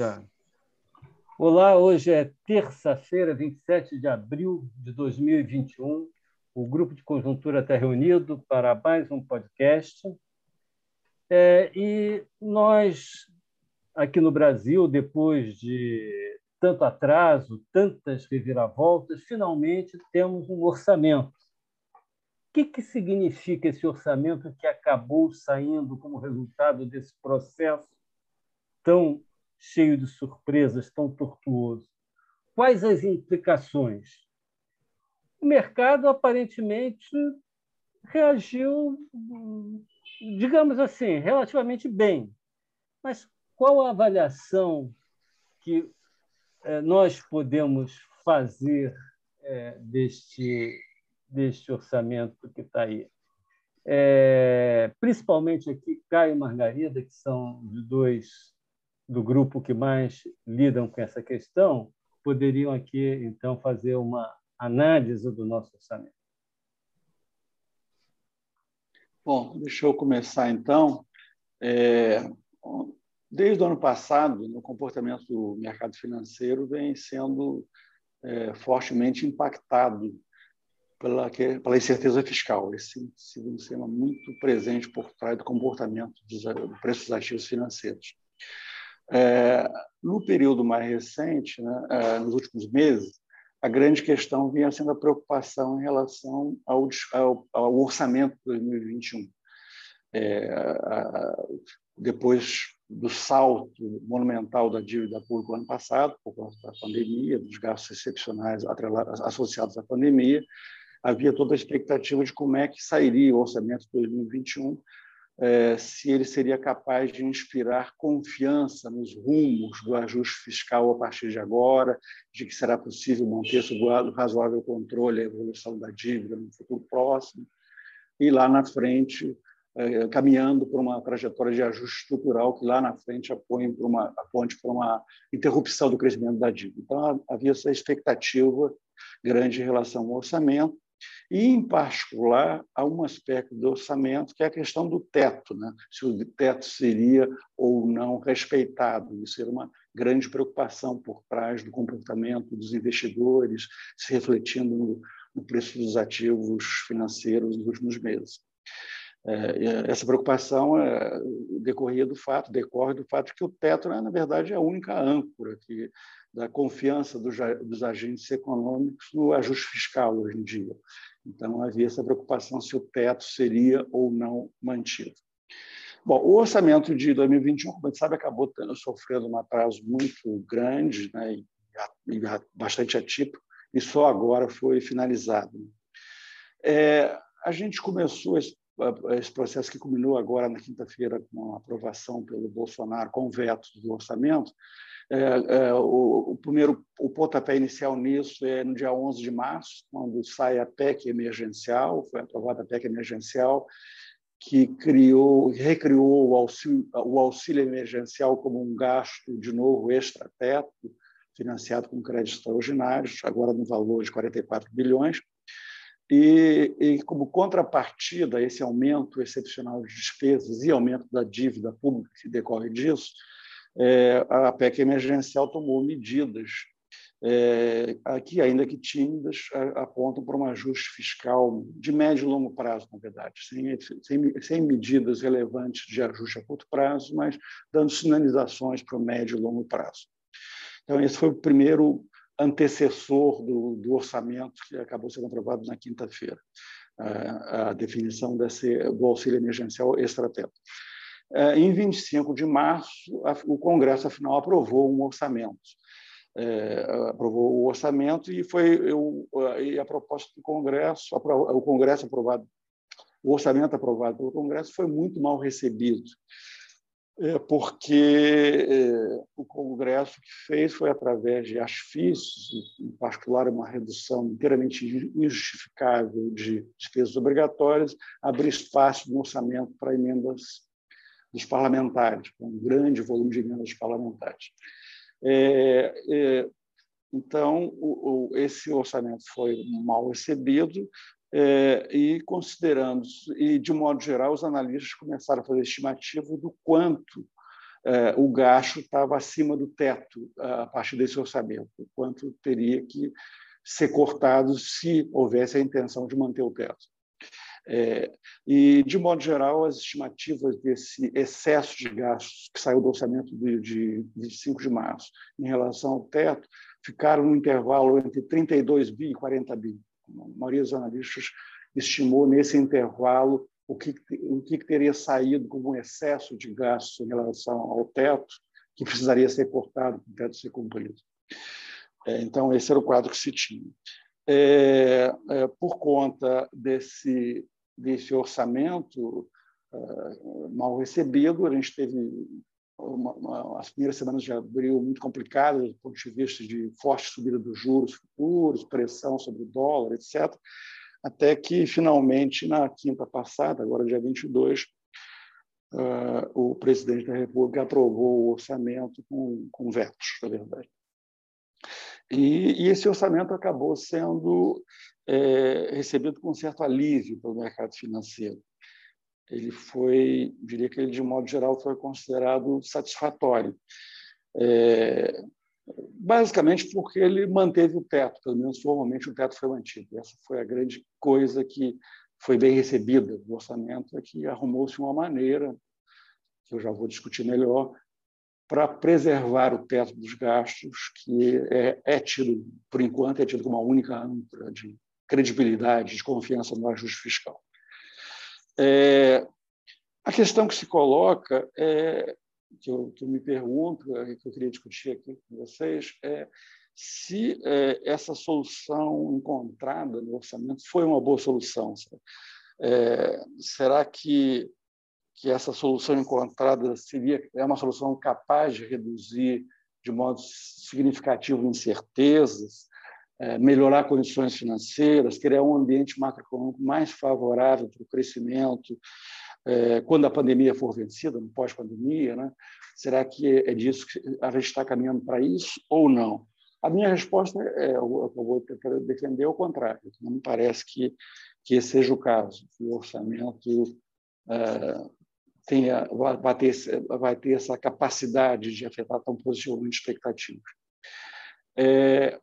Já. Olá, hoje é terça-feira, 27 de abril de 2021. O Grupo de Conjuntura está reunido para mais um podcast. É, e nós, aqui no Brasil, depois de tanto atraso, tantas reviravoltas, finalmente temos um orçamento. O que, que significa esse orçamento que acabou saindo como resultado desse processo tão cheio de surpresas, tão tortuoso? Quais as implicações? O mercado aparentemente reagiu, digamos assim, relativamente bem. Mas qual a avaliação que eh, nós podemos fazer eh, deste, deste orçamento que está aí? É, principalmente aqui, Caio e Margarida, que são os dois do grupo que mais lidam com essa questão, poderiam aqui, então, fazer uma análise do nosso orçamento. Bom, deixa eu começar, então. É, desde o ano passado, o comportamento do mercado financeiro vem sendo é, fortemente impactado pela, pela incerteza fiscal. Esse um tema muito presente por trás do comportamento dos, do preço dos ativos financeiros. É, no período mais recente, né, é, nos últimos meses, a grande questão vinha sendo a preocupação em relação ao, ao, ao orçamento de 2021. É, a, depois do salto monumental da dívida pública no ano passado, por conta da pandemia, dos gastos excepcionais associados à pandemia, havia toda a expectativa de como é que sairia o orçamento de 2021 é, se ele seria capaz de inspirar confiança nos rumos do ajuste fiscal a partir de agora, de que será possível manter sob razoável controle a evolução da dívida no futuro próximo, e lá na frente, é, caminhando por uma trajetória de ajuste estrutural que lá na frente apoie para uma, aponte para uma interrupção do crescimento da dívida. Então, havia essa expectativa grande em relação ao orçamento, e, em particular, há um aspecto do orçamento que é a questão do teto, né? se o teto seria ou não respeitado. Isso era uma grande preocupação por trás do comportamento dos investidores, se refletindo no, no preço dos ativos financeiros nos últimos meses. É, essa preocupação é, decorria do fato, decorre do fato que o teto, né, na verdade, é a única âncora que, da confiança dos, dos agentes econômicos no ajuste fiscal hoje em dia. Então, havia essa preocupação se o teto seria ou não mantido. Bom, o orçamento de 2021, como a gente sabe, acabou sofrendo um atraso muito grande né, e, e bastante atípico, e só agora foi finalizado. É, a gente começou esse, esse, processo que culminou agora na quinta-feira com a aprovação pelo Bolsonaro com veto do orçamento, é, é, o, o, primeiro o pontapé inicial nisso é no dia 11 de março, quando sai a PEC emergencial, foi aprovada a PEC emergencial, que criou, recriou o auxílio, o auxílio emergencial como um gasto, de novo, extrateto, financiado com créditos extraordinários, agora no valor de 44 bilhões. E, e, como contrapartida a esse aumento excepcional de despesas e aumento da dívida pública que decorre disso, é, a PEC emergencial tomou medidas é, aqui, ainda que tímidas, apontam para um ajuste fiscal de médio e longo prazo, na verdade, sem, sem, sem medidas relevantes de ajuste a curto prazo, mas dando sinalizações para o médio e longo prazo. Então, esse foi o primeiro antecessor do, do orçamento que acabou sendo aprovado na quinta-feira, a, a, definição desse, do auxílio emergencial extrateto. É, em 25 de março, o Congresso, afinal, aprovou um orçamento. É, aprovou o orçamento e foi eu, e a proposta do Congresso, o Congresso aprovado, o orçamento aprovado pelo Congresso foi muito mal recebido, é, porque é, o Congresso que fez foi através de artifícios, em particular uma redução inteiramente injustificável de despesas obrigatórias, abrir espaço no orçamento para emendas dos parlamentares, com um grande volume de emendas parlamentares. É, é, então, o, o, esse orçamento foi mal recebido é, e, considerando, e de modo geral, os analistas começaram a fazer estimativa do quanto é, o gasto estava acima do teto a partir desse orçamento, quanto teria que ser cortado se houvesse a intenção de manter o teto. É, e, de modo geral, as estimativas desse excesso de gastos que saiu do orçamento de, de 25 de março em relação ao teto ficaram no intervalo entre 32 bi e 40 bi. A maioria dos analistas estimou nesse intervalo o que, o que teria saído como excesso de gastos em relação ao teto, que precisaria ser cortado para o teto ser cumprido. É, então, esse era o quadro que se tinha. É, é, por conta desse, desse orçamento uh, mal recebido, a gente teve uma, uma, as primeiras semanas de abril muito complicadas do ponto de vista de forte subida dos juros futuros, pressão sobre o dólar, etc até que, finalmente, na quinta passada, agora dia 22, uh, ah, o presidente da República aprovou o orçamento com, com vetos, na verdade. E, e, esse orçamento acabou sendo é, recebido com certo alívio pelo mercado financeiro. Ele foi, diria que ele, de modo geral, foi considerado satisfatório. É, basicamente porque ele manteve o teto, pelo menos formalmente o teto foi mantido. Essa foi a grande coisa que foi bem recebida do orçamento, é que arrumou-se uma maneira, que eu já vou discutir melhor, para preservar o teto dos gastos, que é, é tido, por enquanto, é tido como a única âncora de credibilidade, de confiança no ajuste fiscal. É, a questão que se coloca é que eu, que eu me pergunto, é, que eu queria discutir aqui com vocês, é se é, essa solução encontrada no orçamento foi uma boa solução. É, será que, que essa solução encontrada seria é uma solução capaz de reduzir de modo significativo incertezas, melhorar condições financeiras, criar um ambiente macroeconômico mais favorável para o crescimento, é, quando a pandemia for vencida, no pós-pandemia, né? será que é disso que a gente está caminhando para isso ou não? A minha resposta é, eu vou defender o contrário. Não me parece que, que esse seja o caso, que o orçamento é, tenha, vai, ter, vai ter essa capacidade de afetar tão positivamente expectativas. É,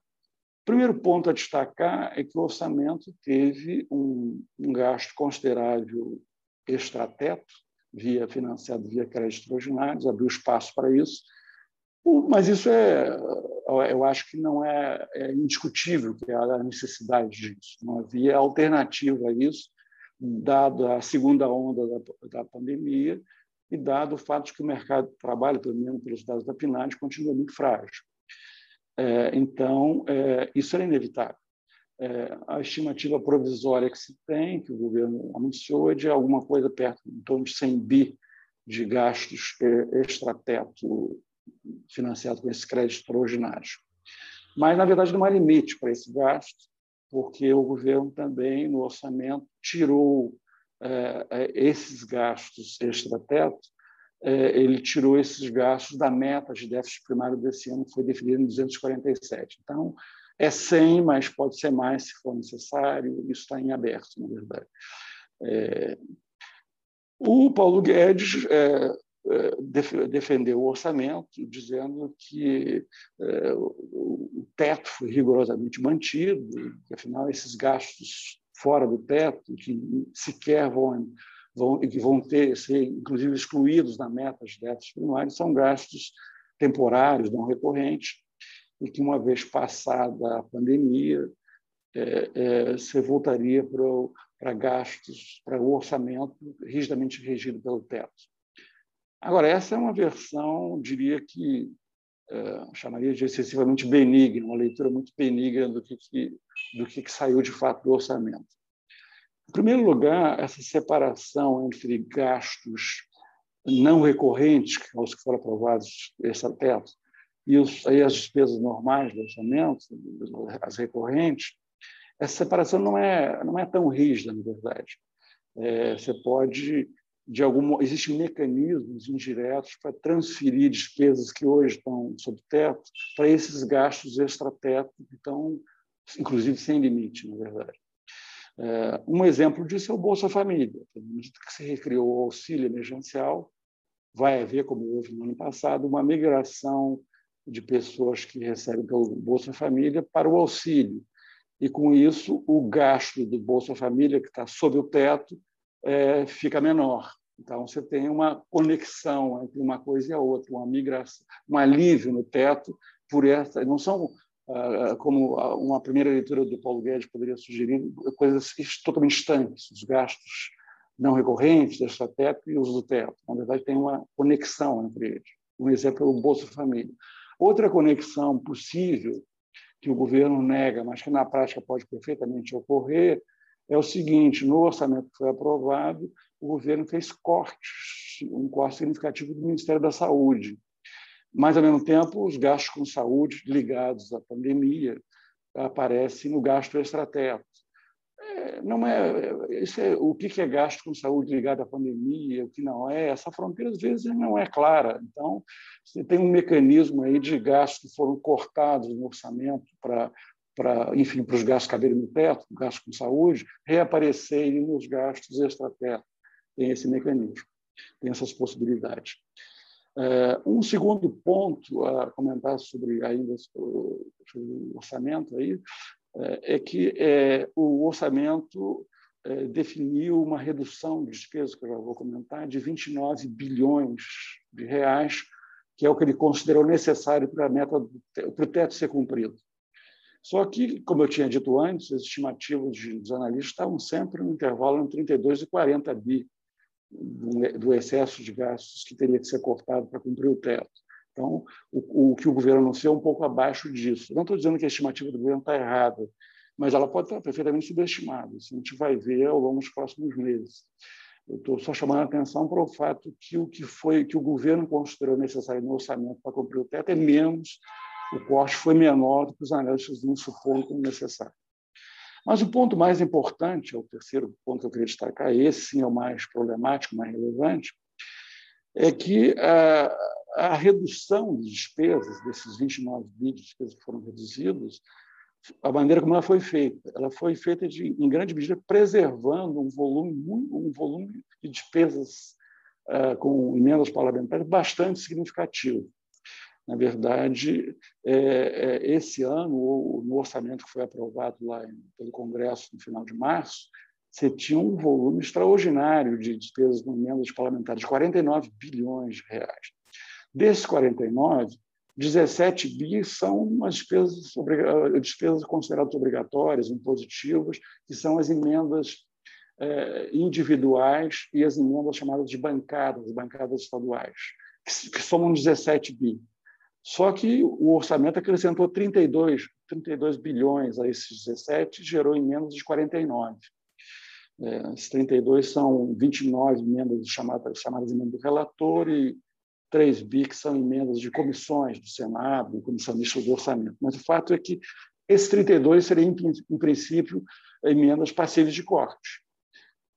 primeiro ponto a destacar é que o orçamento teve um, um gasto considerável extrateto, via financiado via créditos extraordinários, abriu espaço para isso. Mas isso é, eu acho que não é, é indiscutível que há a necessidade disso. Não havia alternativa a isso, dado a segunda onda da, da pandemia e dado o fato de que o mercado de trabalho, pelo menos pelos dados da PNAD, continua muito frágil. É, então, é, isso era inevitável é, a estimativa provisória que se tem, que o governo anunciou, é de alguma coisa perto, em torno de 100 bi de gastos extrateto financiado com esses créditos extraordinários. Mas, na verdade, não há limite para esse gasto, porque o governo também, no orçamento, tirou esses gastos extrateto, ele tirou esses gastos da meta de déficit primário desse ano, que foi definida em 247. Então, é 100, mas pode ser mais se for necessário, isso está em aberto, na verdade. É, o Paulo Guedes é, é defendeu o orçamento, dizendo que é, o teto foi rigorosamente mantido, que, afinal, esses gastos fora do teto, que sequer vão, vão, que vão ter, ser, inclusive, excluídos da meta de déficit primário, são gastos temporários, não recorrentes, e que, uma vez passada a pandemia, é, é, você voltaria para gastos, para o orçamento rigidamente regido pelo teto. Agora, essa é uma versão, diria que é, chamaria de excessivamente benigna, uma leitura muito benigna do que, que do que, que saiu de fato do orçamento. Em primeiro lugar, essa separação entre gastos não recorrentes, que os que foram aprovados esse teto, e os, as despesas normais do orçamento, as recorrentes, essa separação não é, não é tão rígida, na verdade. É, você pode, de algum existem mecanismos indiretos para transferir despesas que hoje estão sob teto para esses gastos extra-teto que estão, inclusive, sem limite, na verdade. É, um exemplo disso é o Bolsa Família, que se recriou o auxílio emergencial, vai haver, como houve no ano passado, uma migração de pessoas que recebem pelo Bolsa Família para o auxílio. E, com isso, o gasto do Bolsa Família, que está sob o teto, é, fica menor. Então, você tem uma conexão entre uma coisa e a outra, uma migração, um alívio no teto por essa. Não são, como uma primeira leitura do Paulo Guedes poderia sugerir, coisas totalmente estanques, os gastos não recorrentes, desta teto e os do teto. Na verdade, tem uma conexão entre eles. Um exemplo é o Bolsa Família. Outra conexão possível, que o governo nega, mas que na prática pode perfeitamente ocorrer, é o seguinte: no orçamento que foi aprovado, o governo fez cortes, um corte significativo do Ministério da Saúde. Mas, ao mesmo tempo, os gastos com saúde ligados à pandemia aparecem no gasto extrateto não é, isso é o que é gasto com saúde ligado à pandemia, o que não é, essa fronteira às vezes não é clara. Então, você tem um mecanismo aí de gastos que foram cortados no orçamento para para, enfim, para os gastos caberem no teto, gastos com saúde, reaparecerem nos gastos extrateto. Tem esse mecanismo, tem essas possibilidades. É, um segundo ponto a comentar sobre ainda o orçamento aí é, é que é, o orçamento definiu uma redução de despesas, que eu já vou comentar, de 29 bilhões de reais, que é o que ele considerou necessário para a meta para o teto ser cumprido. Só que, como eu tinha dito antes, as estimativas dos analistas estavam sempre no intervalo entre 32 e 40 bi do excesso de gastos que teria que ser cortado para cumprir o teto. Então, o, o, que o governo anunciou é um pouco abaixo disso. Não estou dizendo que a estimativa do governo está errada, mas ela pode estar perfeitamente subestimada. Isso a gente vai ver ao longo dos próximos meses. Eu estou só chamando a atenção para o fato que o que foi que o governo considerou necessário no orçamento para cumprir o teto é menos, o corte foi menor do que os analistas vinham supondo como necessário. Mas o ponto mais importante, é o terceiro ponto que eu queria destacar, esse sim é o mais problemático, mais relevante, é que a, a redução de despesas, desses 29 bi de despesas que foram reduzidos, a maneira como ela foi feita, ela foi feita de, em grande medida preservando um volume, um volume de despesas uh, com emendas parlamentares bastante significativo. Na verdade, é, é, esse ano, no orçamento que foi aprovado lá pelo Congresso no final de março, você tinha um volume extraordinário de despesas com emendas parlamentares, de 49 bilhões de reais. Desses 49, 17 bi são umas despesas, despesas consideradas obrigatórias, impositivas, que são as emendas eh, individuais e as emendas chamadas de bancadas, bancadas estaduais, que, que somam 17 bi. Só que o orçamento acrescentou 32, 32 bilhões a esses 17 e gerou emendas de 49. É, esses 32 são 29 emendas chamadas, chamadas emendas do relator e 3 bi que são emendas de comissões do Senado, comissão mista do orçamento. Mas o fato é que esses 32 seriam, em, princípio, emendas passíveis de corte.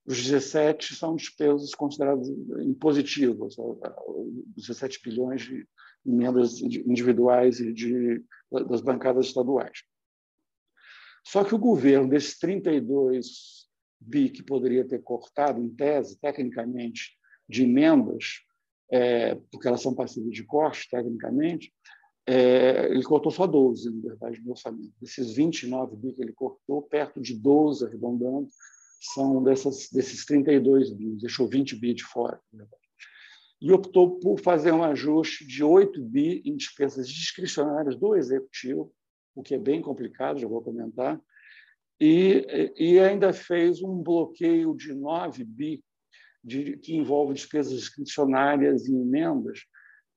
Os 17 são despesas consideradas impositivas, os 17 bilhões de emendas individuais e de, das bancadas estaduais. Só que o governo, desses 32 bi que poderia ter cortado, em tese, tecnicamente, de emendas, é, porque elas são passíveis de corte, tecnicamente, é, ele cortou só 12, na verdade, no orçamento. Desses 29 bi que ele cortou, perto de 12, arredondando, são dessas, desses 32 bi, deixou 20 bi de fora. E optou por fazer um ajuste de 8 bi em despesas discricionárias do Executivo, o que é bem complicado, já vou comentar, e, e ainda fez um bloqueio de 9 bi de, que envolve despesas discricionárias e emendas,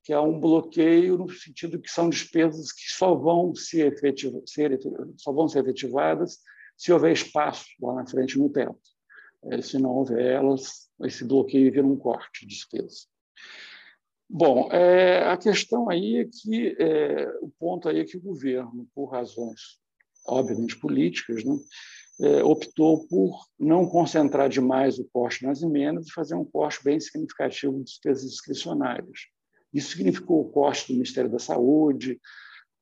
que é um bloqueio no sentido que são despesas que só vão se ser, só vão ser efetivadas se houver espaço lá na frente no teto. É, se não houver elas, esse bloqueio vira um corte de despesas. Bom, é, a questão aí é que é, o ponto aí é que o governo, por razões obviamente políticas, né, é, optou por não concentrar demais o corte nas emendas e fazer um corte bem significativo de despesas discricionárias. Isso significou o corte do Ministério da Saúde,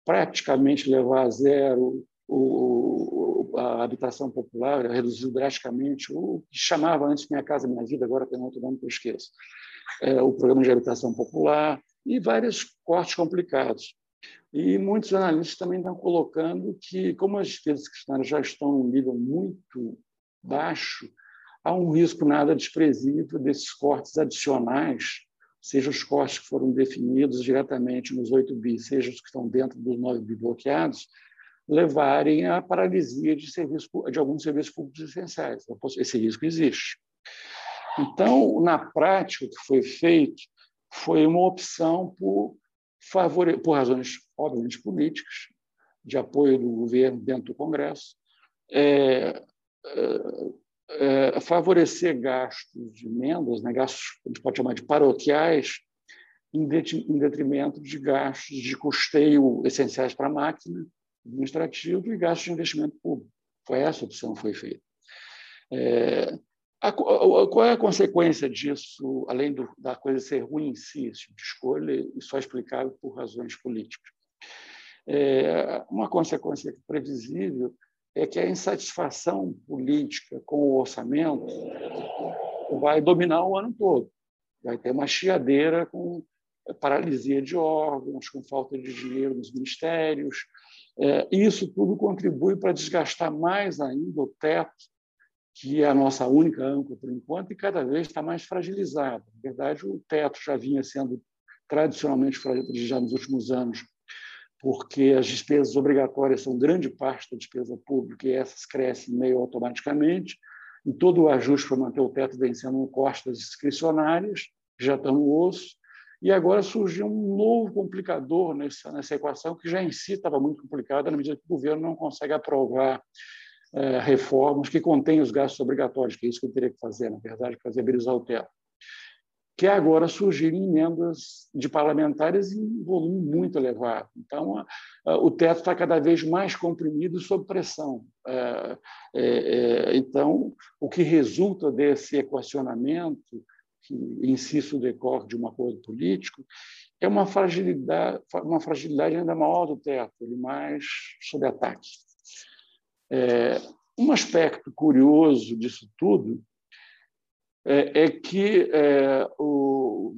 praticamente levar a zero o, a habitação popular, reduziu drasticamente o que chamava antes Minha Casa Minha Vida, agora tem outro nome que eu esqueço. É, o programa de habitação popular e vários cortes complicados. E muitos analistas também estão colocando que, como as despesas cristãs já estão num nível muito baixo, há um risco nada desprezível desses cortes adicionais, seja os cortes que foram definidos diretamente nos 8 bi, seja os que estão dentro dos 9 bi bloqueados, levarem à paralisia de, serviço, de alguns serviços públicos essenciais. Esse risco existe. Então, na prática, o que foi feito foi uma opção por, por razões, obviamente, políticas, de apoio do governo dentro do Congresso, é, é, é, favorecer gastos de emendas, né, gastos que a gente pode chamar de paroquiais, em detrimento de gastos de custeio essenciais para a máquina administrativa e gastos de investimento público. Foi essa a opção que foi feita. É, a, qual é a consequência disso, além do, da coisa ser ruim em si, esse tipo de escolha, e só explicável por razões políticas? É, uma consequência previsível é que a insatisfação política com o orçamento vai dominar o ano todo. Vai ter uma chiadeira com paralisia de órgãos, com falta de dinheiro nos ministérios. É, isso tudo contribui para desgastar mais ainda o teto que é a nossa única âncora por enquanto, e cada vez está mais fragilizada. Na verdade, o teto já vinha sendo tradicionalmente fragilizado nos últimos anos, porque as despesas obrigatórias são grande parte da despesa pública e essas crescem meio automaticamente, e todo o ajuste para manter o teto vem sendo um corte das discricionárias, já estão no osso, e agora surgiu um novo complicador nessa, nessa equação, que já em si estava muito complicada, na medida que o governo não consegue aprovar é, reformas que contêm os gastos obrigatórios, que é isso que eu teria que fazer, na verdade, para viabilizar o teto. Que agora surgirem emendas de parlamentares em volume muito elevado. Então, o teto está cada vez mais comprimido sob pressão. É, é, é, então, o que resulta desse equacionamento, que si decorre de um acordo político, é uma fragilidade, uma fragilidade ainda maior do teto, ele mais sob ataque. É, um aspecto curioso disso tudo é, é que é, o,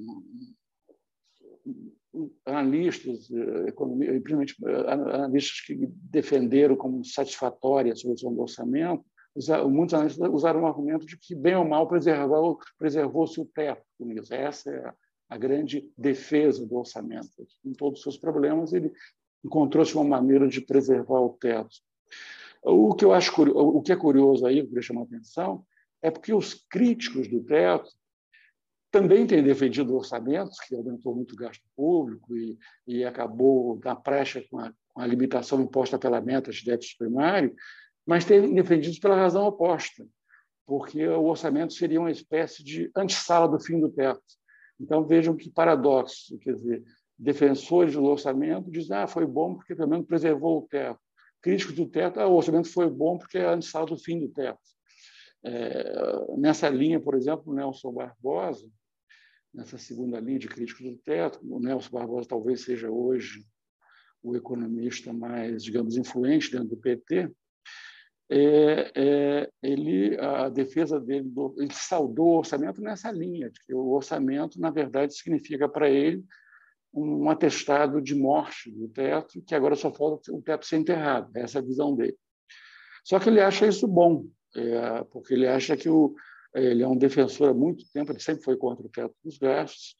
analistas, principalmente é, analistas que defenderam como satisfatória a solução do orçamento, muitos analistas usaram o argumento de que, bem ou mal, preservou-se o teto com isso. Essa é a, a grande defesa do orçamento. Com todos os seus problemas, ele encontrou-se uma maneira de preservar o teto. O que eu acho o que é curioso aí, eu queria chamar a atenção, é porque os críticos do teto também têm defendido orçamentos que aumentou muito o gasto público e, e acabou na brecha com a, com a limitação imposta pela meta de déficit primário, mas têm defendido pela razão oposta, porque o orçamento seria uma espécie de antessala do fim do teto. Então, vejam que paradoxo, quer dizer, defensores do orçamento dizem ah, foi bom porque pelo menos preservou o teto críticos do teto, ah, o orçamento foi bom porque antes do fim do teto. É, nessa linha, por exemplo, o Nelson Barbosa, nessa segunda linha de críticos do teto, o Nelson Barbosa talvez seja hoje o economista mais, digamos, influente dentro do PT, é, é, ele, a defesa dele, ele saudou o orçamento nessa linha, de que o orçamento, na verdade, significa para ele um atestado de morte do teto, que agora só falta o teto ser enterrado. Essa é a visão dele. Só que ele acha isso bom, é, porque ele acha que o, ele é um defensor há muito tempo, ele sempre foi contra o teto dos gastos,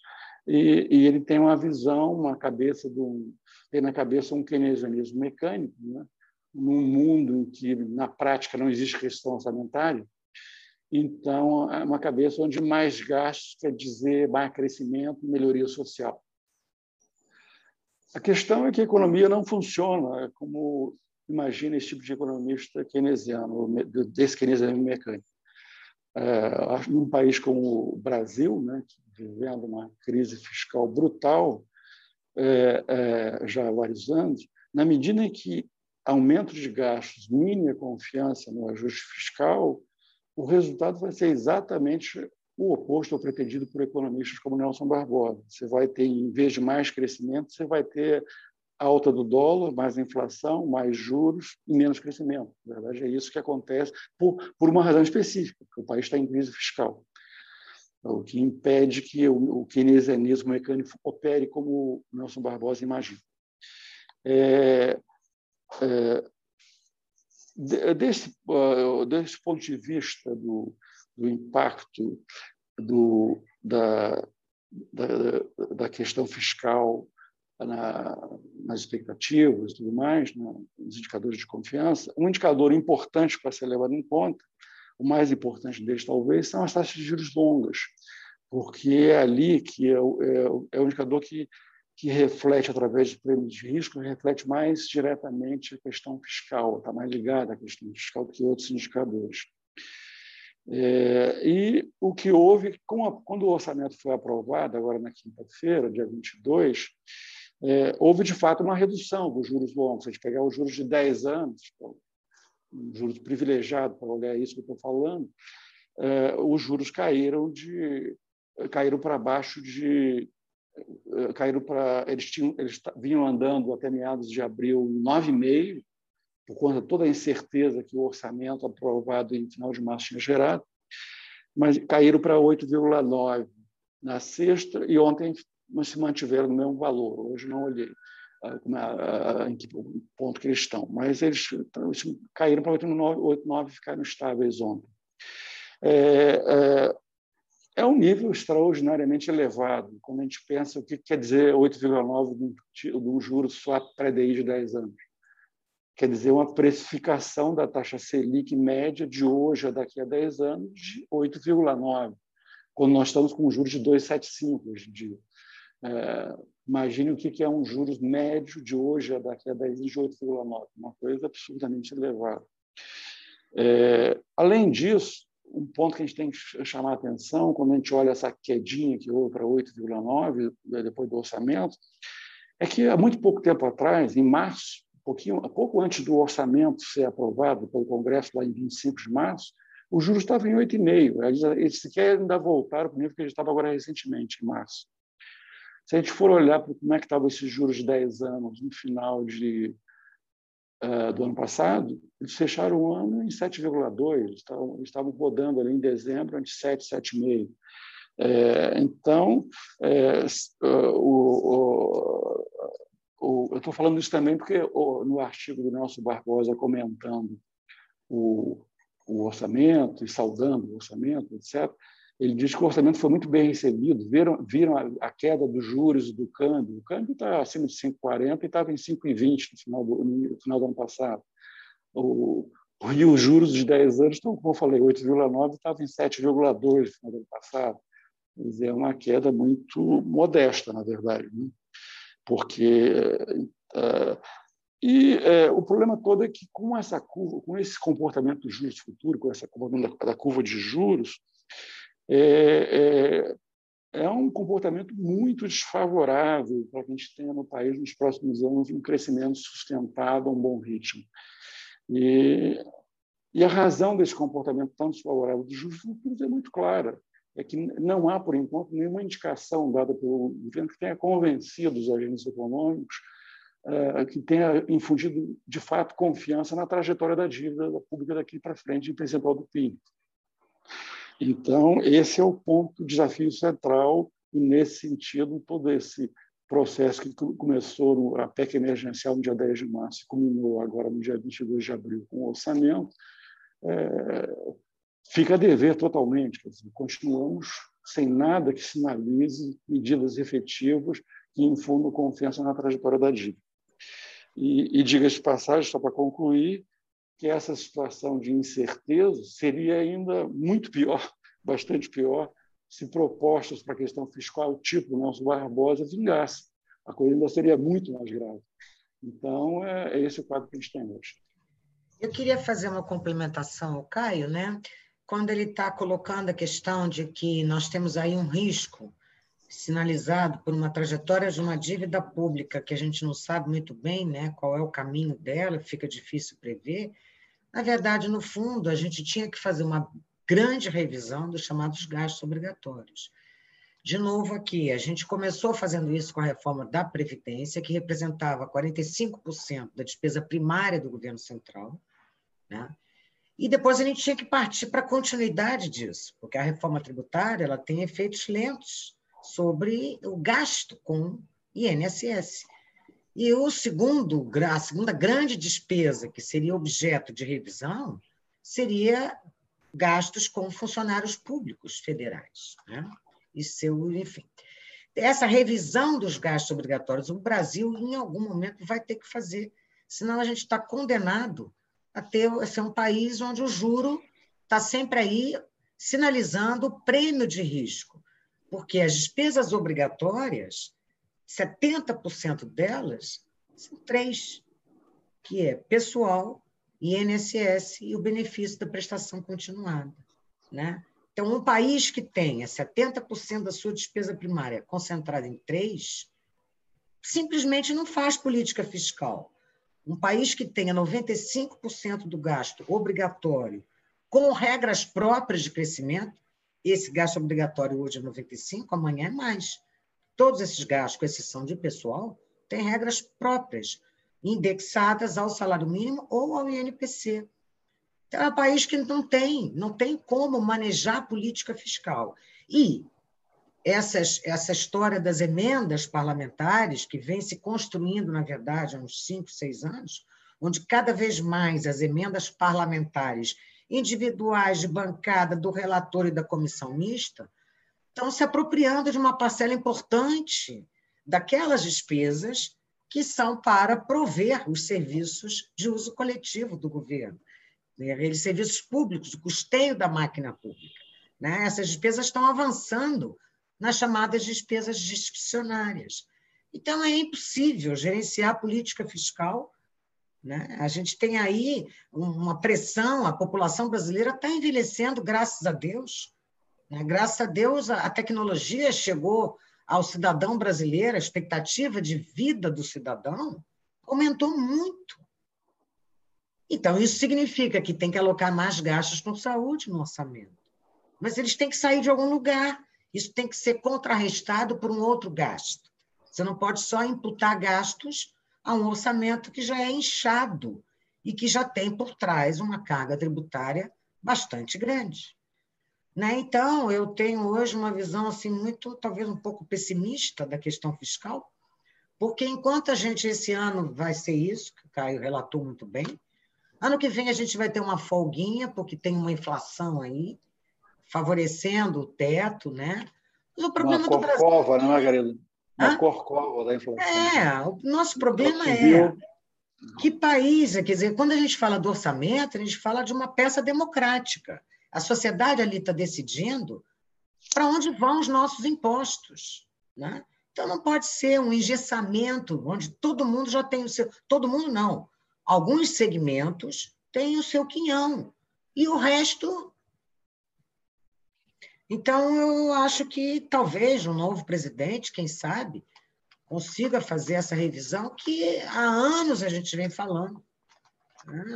e, e ele tem uma visão, uma cabeça do, tem na cabeça um keynesianismo mecânico, né? num mundo em que na prática não existe questão orçamentária, então é uma cabeça onde mais gastos quer dizer mais crescimento, melhoria social. A questão é que a economia não funciona como imagina esse tipo de economista keynesiano, desse keynesianismo mecânico. É, num país como o Brasil, né, vivendo uma crise fiscal brutal é, é, já há vários anos, na medida em que aumento de gastos mine a confiança no ajuste fiscal, o resultado vai ser exatamente o oposto ao pretendido por economistas como Nelson Barbosa. Você vai ter, em vez de mais crescimento, você vai ter alta do dólar, mais inflação, mais juros e menos crescimento. Na verdade, é isso que acontece por, por uma razão específica, o país está em crise fiscal. o que impede que o, o keynesianismo mecânico opere como Nelson Barbosa imagina. É, é, desse, uh, desse ponto de vista do, do impacto do, da, da, da questão fiscal na, nas expectativas e tudo mais, né, nos indicadores de confiança, um indicador importante para ser levado em conta, o mais importante deles talvez, são as taxas de juros longas, porque é ali que é, é, é o indicador que, que reflete, através de prêmios de risco, reflete mais diretamente a questão fiscal, está mais ligada à questão fiscal do que outros indicadores. É, e o que houve, quando o orçamento foi aprovado, agora na quinta-feira, dia 22, é, houve de fato uma redução dos juros longos. Se a gente pegar os juros de 10 anos, um juros privilegiado para olhar isso que eu estou falando, é, os juros caíram de caíram para baixo de é, caíram para eles tinham eles vinham andando até meados de abril 9,5 por conta de toda a incerteza que o orçamento aprovado em final de março tinha gerado, mas caíram para 8,9 na sexta e ontem se mantiveram no mesmo valor. Hoje não olhei uh, em que ponto que eles estão, mas eles, caíram para 8,9 e ficaram estáveis ontem. É, é, é, um nível extraordinariamente elevado, quando a gente pensa o que quer dizer 8,9 de um juro só pré-DI de 10 anos. Quer dizer, uma precificação da taxa Selic média de hoje a daqui a 10 anos de 8,9, quando nós estamos com juros de 2,75 hoje em dia. É, imagine o que é um juros médio de hoje a daqui a 10 de 8,9, uma coisa absurdamente elevada. É, além disso, um ponto que a gente tem que chamar a atenção quando a gente olha essa quedinha que houve para 8,9 né, depois do orçamento, é que há muito pouco tempo atrás, em março, um pouquinho, pouco antes do orçamento ser aprovado pelo Congresso lá em 25 de março, o juros estava em 8,5. Eles, sequer ainda voltaram para o nível que a estava agora recentemente, em março. Se a gente for olhar para como é que estavam esses juros de 10 anos no final de, uh, do ano passado, eles fecharam o ano em 7,2, estavam, estavam rodando ali em dezembro entre 7 e 7,5. É, então, é, o, o, eu estou falando isso também porque no artigo do Nelson Barbosa comentando o, o orçamento e saudando o orçamento, etc., ele diz que o orçamento foi muito bem recebido, viram, viram a, a queda dos juros do câmbio. O câmbio está acima de 5,40 e estava em 5,20 no final do, no final do ano passado. O, e os juros de 10 anos estão, como eu falei, 8,9 estava em 7,2 no final do ano passado. Quer dizer, é uma queda muito modesta, na verdade. Né? Porque. Uh, e é, o problema todo é que, com essa curva, com esse comportamento dos juros futuros, com essa curva da, da curva de juros, é, é, é um comportamento muito desfavorável para que a gente tenha no país nos próximos anos um crescimento sustentado a um bom ritmo. E, e a razão desse comportamento tão desfavorável dos juros futuros é muito clara. É que não há, por enquanto, nenhuma indicação dada pelo governo que tenha convencido os agentes econômicos uh, que tenha infundido, de fato, confiança na trajetória da dívida pública daqui para frente em percentual do PIB. Então, esse é o ponto, o desafio central, e nesse sentido, todo esse processo que começou no, a PEC emergencial no dia 10 de março e culminou agora no dia 22 de abril com o orçamento, é, fica a dever totalmente. Dizer, continuamos sem nada que sinalize medidas efetivas que infundam confiança na trajetória da dívida. E, e diga-se de passagem, só para concluir, que essa situação de incerteza seria ainda muito pior, bastante pior, se propostas para a questão fiscal, tipo Nelson Barbosa, vingassem. A coisa ainda seria muito mais grave. Então, é, é esse o quadro que a gente tem hoje. Eu queria fazer uma complementação ao Caio, né? Quando ele está colocando a questão de que nós temos aí um risco sinalizado por uma trajetória de uma dívida pública que a gente não sabe muito bem né, qual é o caminho dela, fica difícil prever. Na verdade, no fundo, a gente tinha que fazer uma grande revisão dos chamados gastos obrigatórios. De novo, aqui, a gente começou fazendo isso com a reforma da Previdência, que representava 45% da despesa primária do governo central, né? E depois a gente tinha que partir para a continuidade disso, porque a reforma tributária ela tem efeitos lentos sobre o gasto com INSS. E o segundo, a segunda grande despesa que seria objeto de revisão seria gastos com funcionários públicos federais, né? E seu, enfim. Essa revisão dos gastos obrigatórios, o Brasil, em algum momento, vai ter que fazer, senão a gente está condenado a, ter, a ser um país onde o juro está sempre aí sinalizando o prêmio de risco, porque as despesas obrigatórias, 70% delas são três, que é pessoal, INSS e o benefício da prestação continuada. Né? Então, um país que tenha 70% da sua despesa primária concentrada em três, simplesmente não faz política fiscal. Um país que tenha 95% do gasto obrigatório com regras próprias de crescimento, esse gasto obrigatório hoje é 95%, amanhã é mais. Todos esses gastos, com exceção de pessoal, têm regras próprias indexadas ao salário mínimo ou ao INPC. Então, é um país que não tem, não tem como manejar política fiscal. E essas, essa história das emendas parlamentares, que vem se construindo, na verdade, há uns cinco, seis anos, onde cada vez mais as emendas parlamentares individuais de bancada do relator e da comissão mista estão se apropriando de uma parcela importante daquelas despesas que são para prover os serviços de uso coletivo do governo, né? aqueles serviços públicos, o custeio da máquina pública. Né? Essas despesas estão avançando nas chamadas despesas discricionárias. Então, é impossível gerenciar a política fiscal. Né? A gente tem aí uma pressão, a população brasileira está envelhecendo, graças a Deus. Né? Graças a Deus, a tecnologia chegou ao cidadão brasileiro, a expectativa de vida do cidadão aumentou muito. Então, isso significa que tem que alocar mais gastos com saúde no orçamento. Mas eles têm que sair de algum lugar. Isso tem que ser contrarrestado por um outro gasto. Você não pode só imputar gastos a um orçamento que já é inchado e que já tem por trás uma carga tributária bastante grande. Né? Então, eu tenho hoje uma visão assim muito, talvez um pouco pessimista da questão fiscal, porque enquanto a gente esse ano vai ser isso, que o Caio relatou muito bem, ano que vem a gente vai ter uma folguinha, porque tem uma inflação aí, favorecendo o teto, né? Mas o problema uma do Brasil... corcova, né, Margarida? Uma Hã? corcova da inflação. É, o nosso problema é que país, quer dizer, quando a gente fala do orçamento, a gente fala de uma peça democrática. A sociedade ali está decidindo para onde vão os nossos impostos. Né? Então, não pode ser um engessamento onde todo mundo já tem o seu. Todo mundo não. Alguns segmentos têm o seu quinhão. E o resto. Então, eu acho que talvez um novo presidente, quem sabe, consiga fazer essa revisão que há anos a gente vem falando.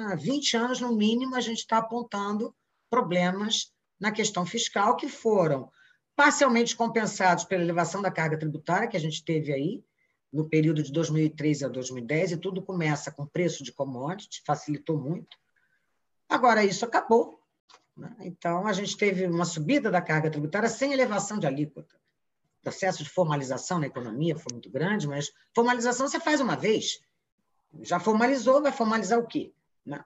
Há 20 anos, no mínimo, a gente está apontando problemas na questão fiscal que foram parcialmente compensados pela elevação da carga tributária que a gente teve aí no período de 2013 a 2010, e tudo começa com preço de commodity, facilitou muito. Agora, isso acabou. Né? Então, a gente teve uma subida da carga tributária sem elevação de alíquota. O processo de formalização na economia foi muito grande, mas formalização você faz uma vez. Já formalizou, vai formalizar o quê? Né?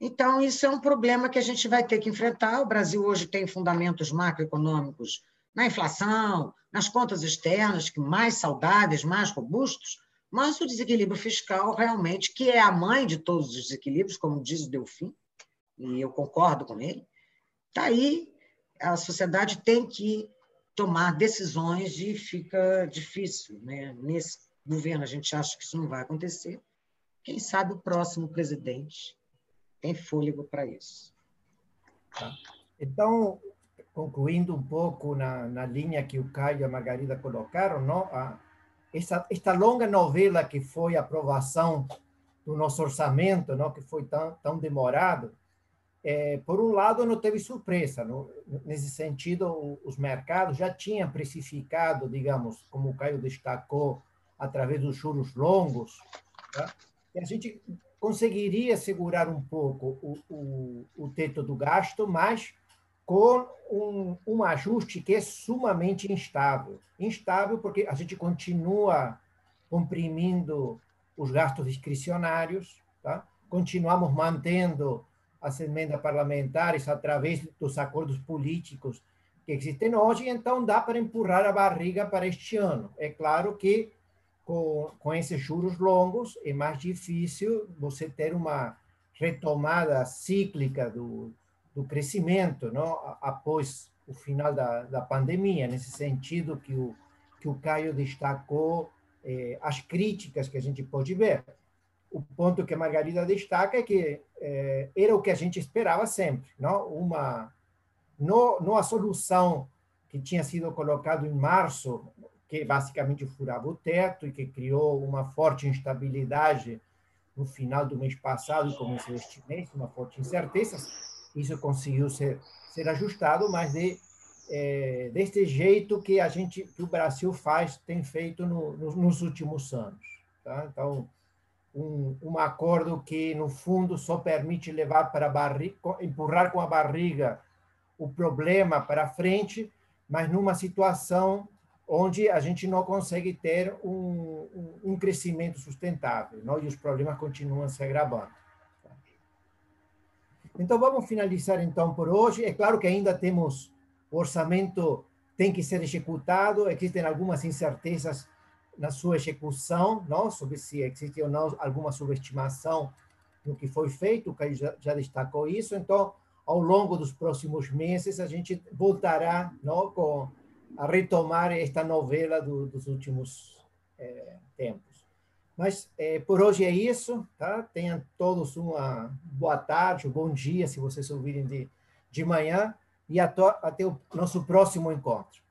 Então, isso é um problema que a gente vai ter que enfrentar. O Brasil hoje tem fundamentos macroeconômicos na inflação, nas contas externas, que mais saudáveis, mais robustos, mas o desequilíbrio fiscal realmente, que é a mãe de todos os desequilíbrios, como diz o Delfim, e eu concordo com ele, está aí. A sociedade tem que tomar decisões e fica difícil. Né? Nesse governo, a gente acha que isso não vai acontecer. Quem sabe o próximo presidente tem fôlego para isso. Tá. Então, concluindo um pouco na, na linha que o Caio e a Margarida colocaram, não? A, essa, esta longa novela que foi a aprovação do nosso orçamento, não? que foi tão, tão demorado, é, por um lado, não teve surpresa. Não? Nesse sentido, os mercados já tinham precificado, digamos, como o Caio destacou, através dos juros longos, tá? a gente conseguiria segurar um pouco o, o, o teto do gasto, mas com um, um ajuste que é sumamente instável. Instável porque a gente continua comprimindo os gastos discricionários, tá? continuamos mantendo as emendas parlamentares através dos acordos políticos que existem hoje, então dá para empurrar a barriga para este ano. É claro que com, com esses juros longos é mais difícil você ter uma retomada cíclica do, do crescimento não? após o final da, da pandemia, nesse sentido que o, que o Caio destacou eh, as críticas que a gente pode ver. O ponto que a Margarida destaca é que eh, era o que a gente esperava sempre, não? Uma não, não a solução que tinha sido colocado em março, que basicamente furava o teto e que criou uma forte instabilidade no final do mês passado e começo deste mês, uma forte incerteza. Isso conseguiu ser, ser ajustado, mas de é, deste jeito que a gente, que o Brasil faz, tem feito no, no, nos últimos anos. Tá? Então, um, um acordo que no fundo só permite levar para barriga, empurrar com a barriga o problema para frente, mas numa situação onde a gente não consegue ter um, um crescimento sustentável, não? e os problemas continuam se agravando. Então, vamos finalizar então por hoje. É claro que ainda temos o orçamento tem que ser executado, existem algumas incertezas na sua execução, não? sobre se existe ou não alguma subestimação no que foi feito, o Caio já, já destacou isso. Então, ao longo dos próximos meses, a gente voltará não, com a retomar esta novela do, dos últimos é, tempos. Mas é, por hoje é isso, tá? Tenham todos uma boa tarde, um bom dia, se vocês ouvirem de, de manhã, e até o nosso próximo encontro.